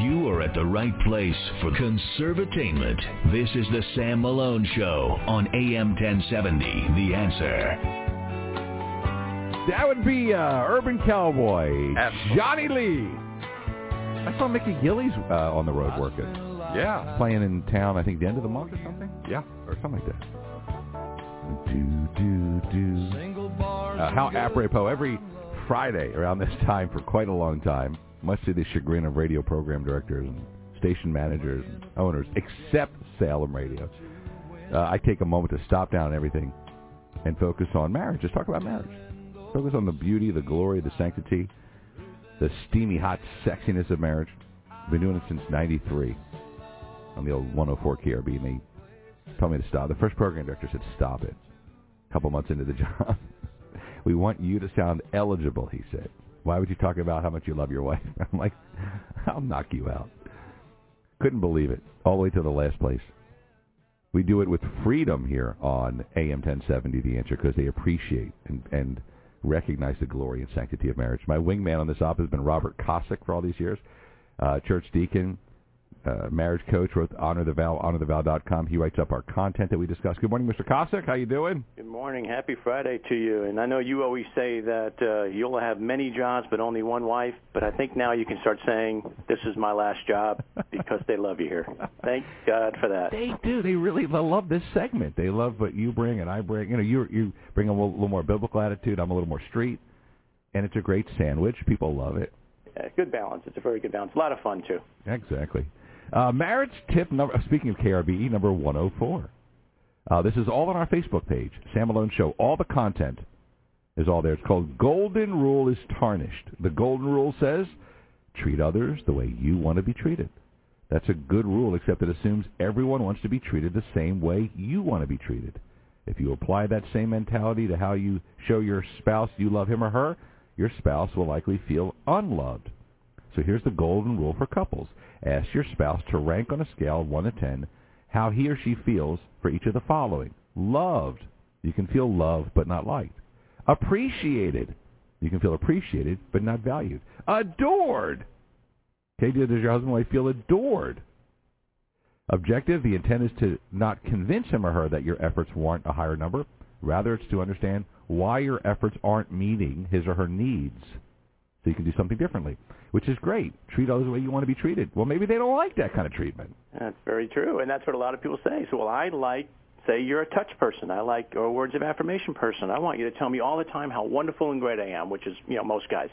You are at the right place for conservatainment. This is the Sam Malone Show on AM 1070. The Answer. That would be uh, Urban Cowboy, Absolutely. Johnny Lee. I saw Mickey Gilley's uh, on the road working, Yeah. playing in town. I think the end of the month or something, Yeah. or something like that. Do do do. Uh, how apropos! Every Friday around this time for quite a long time, much to the chagrin of radio program directors and station managers and owners, except Salem Radio, uh, I take a moment to stop down everything and focus on marriage. Just talk about marriage. Focus on the beauty, the glory, the sanctity, the steamy, hot sexiness of marriage. Been doing it since '93 on the old 104 KRBE, and they told me to stop. The first program director said, "Stop it." A couple months into the job, we want you to sound eligible. He said, "Why would you talk about how much you love your wife?" I'm like, "I'll knock you out." Couldn't believe it. All the way to the last place. We do it with freedom here on AM 1070, The Answer, because they appreciate and, and recognize the glory and sanctity of marriage. My wingman on this op has been Robert Kosick for all these years, uh, church deacon, uh, marriage coach, wrote Honor the Vow, honorthevow.com. He writes up our content that we discuss. Good morning, Mr. Kosick. How you doing? Good morning. Happy Friday to you. And I know you always say that uh, you'll have many jobs but only one wife, but I think now you can start saying, this is my last job because they love you here. Thank God for that. They do. They really love this segment. They love what you bring and I bring. You know, you you bring a little, little more biblical attitude. I'm a little more street, and it's a great sandwich. People love it. Yeah, good balance. It's a very good balance. A lot of fun, too. Exactly. Uh, marriage tip number. Speaking of KRBE, number 104. Uh, this is all on our Facebook page, Sam Malone Show. All the content is all there. It's called Golden Rule is Tarnished. The Golden Rule says, treat others the way you want to be treated. That's a good rule, except it assumes everyone wants to be treated the same way you want to be treated. If you apply that same mentality to how you show your spouse you love him or her, your spouse will likely feel unloved. So here's the golden rule for couples. Ask your spouse to rank on a scale of 1 to 10 how he or she feels for each of the following. Loved. You can feel loved but not liked. Appreciated. You can feel appreciated but not valued. Adored. Okay, does your husband or wife feel adored? Objective, the intent is to not convince him or her that your efforts warrant a higher number. Rather, it's to understand why your efforts aren't meeting his or her needs. So you can do something differently, which is great. Treat others the way you want to be treated. Well, maybe they don't like that kind of treatment. That's very true, and that's what a lot of people say. So, well, I like, say, you're a touch person. I like, or words of affirmation person. I want you to tell me all the time how wonderful and great I am, which is, you know, most guys,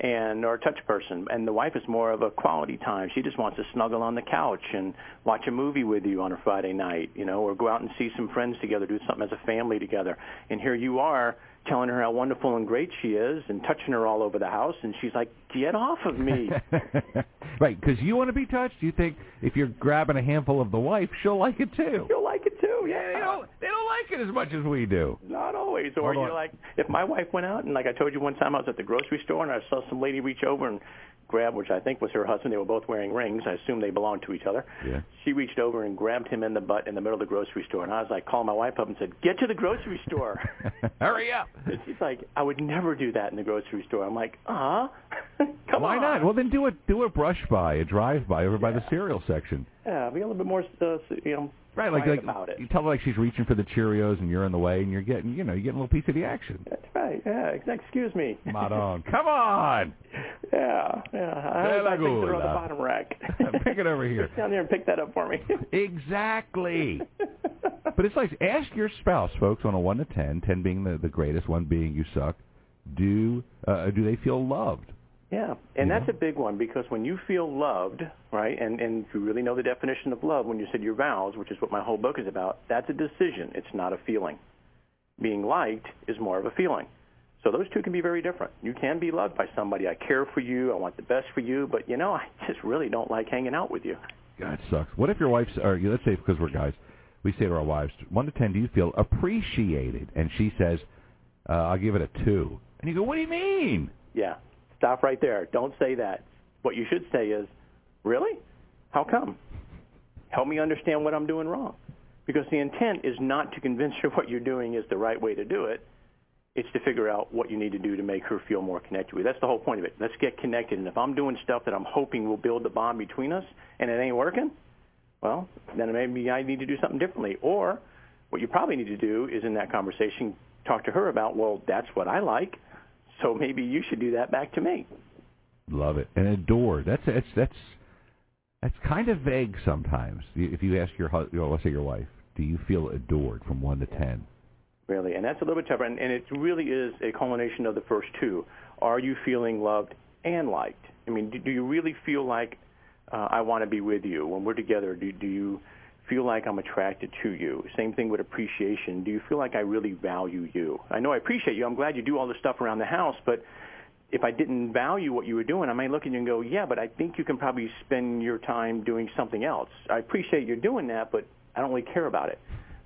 and or a touch person. And the wife is more of a quality time. She just wants to snuggle on the couch and watch a movie with you on a Friday night, you know, or go out and see some friends together, do something as a family together. And here you are telling her how wonderful and great she is and touching her all over the house and she's like get off of me right, because you want to be touched. You think if you're grabbing a handful of the wife, she'll like it too. you'll like it too yeah They don't, they don't like it as much as we do. not always or Hold you're on. like if my wife went out and like i told you one time i was at the grocery store and i saw some lady reach over and grab which i think was her husband they were both wearing rings i assume they belonged to each other Yeah. she reached over and grabbed him in the butt in the middle of the grocery store and i was like calling my wife up and said get to the grocery store Hurry up. and she's like i would never do that in the grocery store i'm like uh come Why on not? Well, then do a do a brush by, a drive by over by the cereal section. yeah be a little bit more uh, you know Right, like like about it you tell her like she's reaching for the Cheerios and you're in the way and you're getting you know you're getting a little piece of the action. That's right. Yeah. ex- Excuse me. Madon, come on, yeah. Yeah. I Very always like things that are on the bottom rack. pick it over here. Down there and pick that up for me. Exactly. But it's like ask your spouse, folks, on a one to ten, ten being the, the greatest, one being you suck. Do uh, do they feel loved? Yeah. And Yeah. that's a big one because when you feel loved, right, and, and if you really know the definition of love, when you said your vows, which is what my whole book is about, that's a decision. It's not a feeling. Being liked is more of a feeling. So those two can be very different. You can be loved by somebody. I care for you. I want the best for you. But, you know, I just really don't like hanging out with you. God, it sucks. What if your wife's, or let's say because we're guys, we say to our wives, one to ten, do you feel appreciated? And she says, uh, I'll give it a two. And you go, what do you mean? Yeah. Stop right there. Don't say that. What you should say is, really? How come? Help me understand what I'm doing wrong. Because the intent is not to convince her what you're doing is the right way to do it. It's to figure out what you need to do to make her feel more connected with you. That's the whole point of it. Let's get connected. And if I'm doing stuff that I'm hoping will build the bond between us and it ain't working, well, then maybe I need to do something differently. Or what you probably need to do is in that conversation talk to her about, well, that's what I like, so maybe you should do that back to me. Love it. And adore. That's that's that's that's kind of vague sometimes. If you ask your you know, let's say your wife, do you feel adored from 1 to 10? Really, and that's a little bit tougher. And, and it really is a culmination of the first two. Are you feeling loved and liked? I mean, do, do you really feel like uh, I want to be with you when we're together? Do, do you feel like I'm attracted to you? Same thing with appreciation. Do you feel like I really value you? I know I appreciate you. I'm glad you do all this stuff around the house, but if I didn't value what you were doing, I might look at you and go, yeah, but I think you can probably spend your time doing something else. I appreciate you're doing that, but I don't really care about it.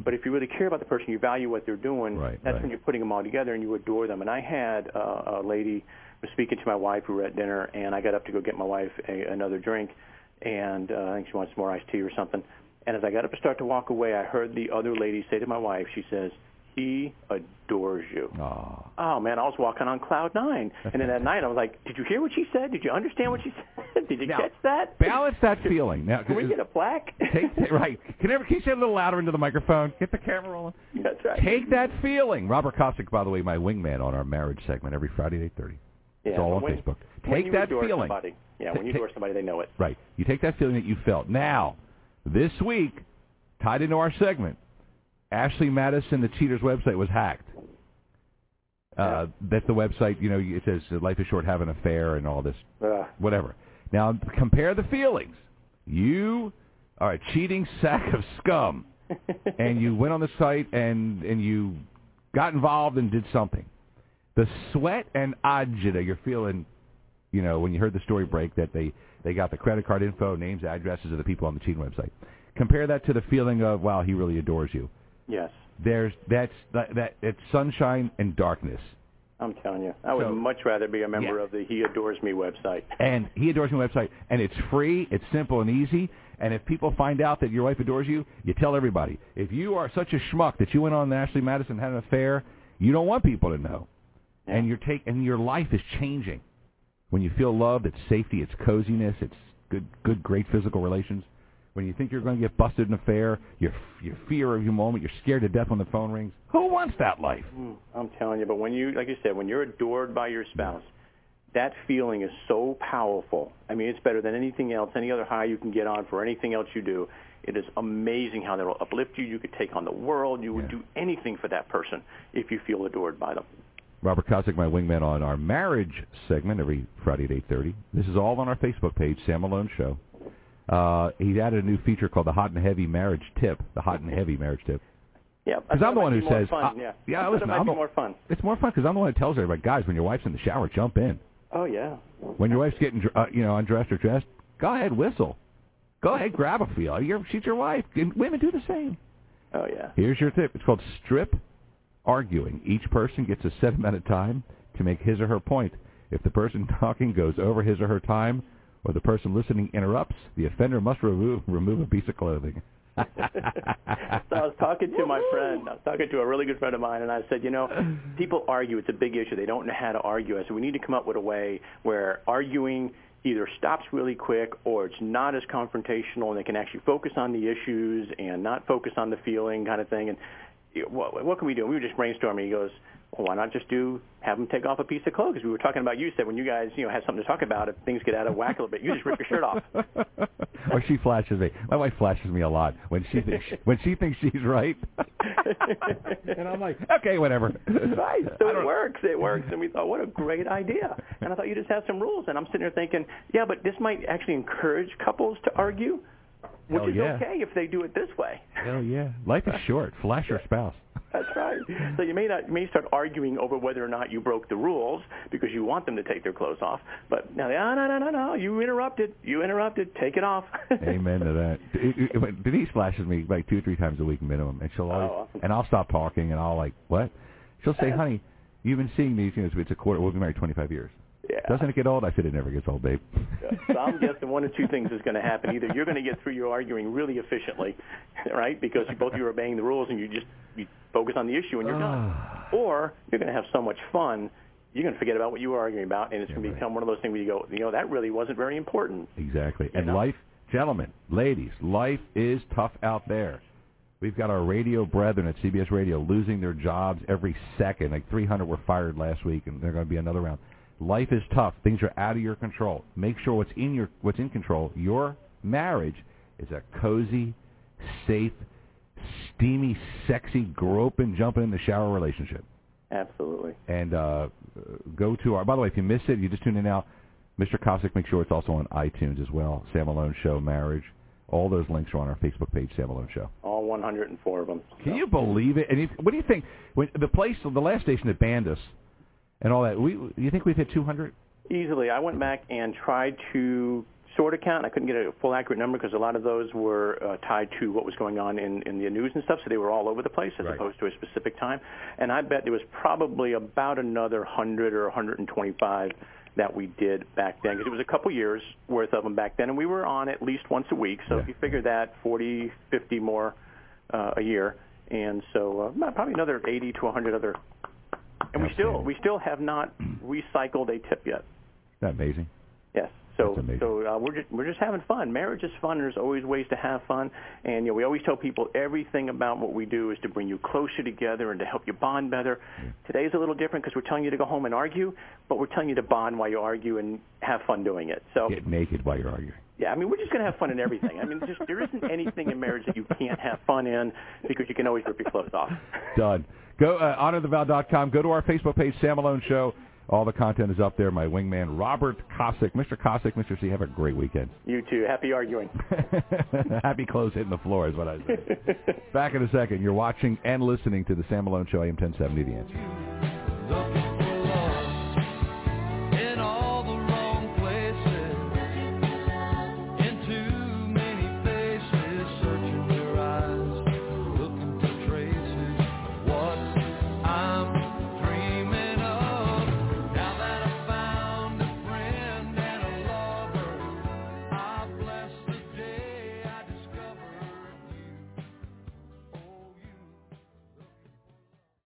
But if you really care about the person, you value what they're doing. Right, that's right. when you're putting them all together and you adore them. And I had uh, a lady was speaking to my wife. We were at dinner, and I got up to go get my wife a, another drink, and uh, I think she wants more iced tea or something. And as I got up to start to walk away, I heard the other lady say to my wife, she says, he adores you. Aww. Oh man, I was walking on cloud nine, and then that night I was like, "Did you hear what she said? Did you understand what she said? Did you Now, catch that? Balance that feeling. Now, Can we uh, get a plaque? take, right. Can, ever, can you say a little louder into the microphone? Get the camera rolling. That's right. Take that feeling. Robert Kosick, by the way, my wingman on our marriage segment every Friday at 8.30. yeah, it's all on when, Facebook. Take that feeling. Somebody, yeah, when you adore somebody, they know it. Right. You take that feeling that you felt. Now, this week, tied into our segment, Ashley Madison, the cheater's website, was hacked. Uh, that's the website, you know, it says life is short, have an affair and all this, Uh, whatever. Now, compare the feelings. You are a cheating sack of scum, and you went on the site and, and you got involved and did something. The sweat and agita you're feeling, you know, when you heard the story break that they, they got the credit card info, names, addresses of the people on the cheating website. Compare that to the feeling of, wow, he really adores you. yes, There's that's that, that it's sunshine and darkness. I'm telling you, I would So- much rather be a member Yeah. of the He Adores Me website. And he adores me website, and it's free, it's simple and easy. And if people find out that your wife adores you, you tell everybody. If you are such a schmuck that you went on Ashley Madison and had an affair, you don't want people to know. Yeah. And you're take and your life is changing. When you feel loved, it's safety, it's coziness, it's good, good, great physical relations. When you think you're going to get busted in an affair, your your fear of your moment, you're scared to death when the phone rings. Who wants that life? Mm, I'm telling you, but when you, like you said, when you're adored by your spouse, that feeling is so powerful. I mean, it's better than anything else, any other high you can get on for anything else you do. It is amazing how that will uplift you. You could take on the world. You would Yeah. do anything for that person if you feel adored by them. Robert Kosick, my wingman, on our marriage segment every Friday at 8.30. This is all on our Facebook page, Sam Malone Show. Uh, he added a new feature called the Hot and Heavy Marriage Tip, the Hot and Heavy Marriage Tip. Yeah, Because I'm the one who more says, fun. uh, yeah, yeah, I listen, it might I'm be more fun. It's more fun because I'm the one that tells everybody, guys, when your wife's in the shower, jump in. Oh yeah. When your wife's getting, uh, you know, undressed or dressed, go ahead, whistle. Go ahead, grab a feel. You're, she's your wife. And women do the same. Oh yeah. Here's your tip. It's called strip arguing. Each person gets a set amount of time to make his or her point. If the person talking goes over his or her time, or the person listening interrupts, the offender must remove remove a piece of clothing. so I was talking to my friend. I was talking to a really good friend of mine, and I said, you know, people argue. It's a big issue. They don't know how to argue. I said we need to come up with a way where arguing either stops really quick or it's not as confrontational, and they can actually focus on the issues and not focus on the feeling kind of thing. And what, what can we do? We were just brainstorming. He goes, well, why not just do have them take off a piece of clothes? Because we were talking about you said when you guys you know have something to talk about, if things get out of whack a little bit, you just rip your shirt off. or she flashes me. My wife flashes me a lot when she thinks when she thinks she's right, and I'm like, okay, whatever. Right. So it works. It works. And we thought, what a great idea. And I thought you just have some rules. And I'm sitting there thinking, yeah, but this might actually encourage couples to argue, which Hell is yeah. okay if they do it this way. Hell yeah, life is short. Flash your spouse. That's right. So you may not you may start arguing over whether or not you broke the rules because you want them to take their clothes off. But now, no, no, no, no, no. You interrupted. You interrupted. Take it off. Amen to that. It- it- it- Denise flashes me like two or three times a week minimum, and she'll always, Oh, and I'll stop talking, and I'll like, what? She'll say, honey, you've been seeing these, you know, it's a quarter. We've been married 25 years. Yeah. Doesn't it get old? I said it never gets old, babe. So I'm guessing one of two things is going to happen. Either you're going to get through your arguing really efficiently, right, because both of you are obeying the rules and you just you focus on the issue and you're done, ah. or you're going to have so much fun you're going to forget about what you were arguing about, and it's going to become one of those things where you go, you know, that really wasn't very important. Exactly. And know? life, gentlemen, ladies, life is tough out there. We've got our radio brethren at CBS Radio losing their jobs every second. Like 300 were fired last week, and they're going to be another round. Life is tough. Things are out of your control. Make sure what's in your what's in control. Your marriage is a cozy, safe, steamy, sexy, groping, jumping in the shower relationship. Absolutely. And uh, go to our. By the way, if you missed it, you just tuned in now. Mr. Kosick, make sure it's also on iTunes as well. Sam Malone Show Marriage. All those links are on our Facebook page, Sam Malone Show. All 104 of them. Can you believe it? And if, what do you think? When the place, the last station that banned us, and all that, we you think we've hit 200? Easily. I went back and tried to sort of count. I couldn't get a full accurate number because a lot of those were uh, tied to what was going on in, in the news and stuff, so they were all over the place as Right. opposed to a specific time. And I bet there was probably about another 100 or 125 that we did back then because it was a couple years worth of them back then, and we were on at least once a week. So Yeah. if you figure that 40, 50 more uh, a year, and so uh, probably another 80 to 100 other. And we still we still have not recycled a tip yet. Isn't that amazing? Yes. So amazing. so uh, we're just we're just having fun. Marriage is fun. There's always ways to have fun, and you know we always tell people everything about what we do is to bring you closer together and to help you bond better. Today's a little different because we're telling you to go home and argue, but we're telling you to bond while you argue and have fun doing it. So Get naked while you're arguing. yeah, I mean we're just going to have fun in everything. I mean just there isn't anything in marriage that you can't have fun in because you can always rip your clothes off. Done. Go uh, honorthevow.com. Go to our Facebook page, Sam Malone Show. All the content is up there. My wingman, Robert Kosick. Mr. Kosick, Mr. C, have a great weekend. You too. Happy arguing. Happy clothes hitting the floor is what I say. Back in a second. You're watching and listening to the Sam Malone Show, AM 1070, The Answer. Looking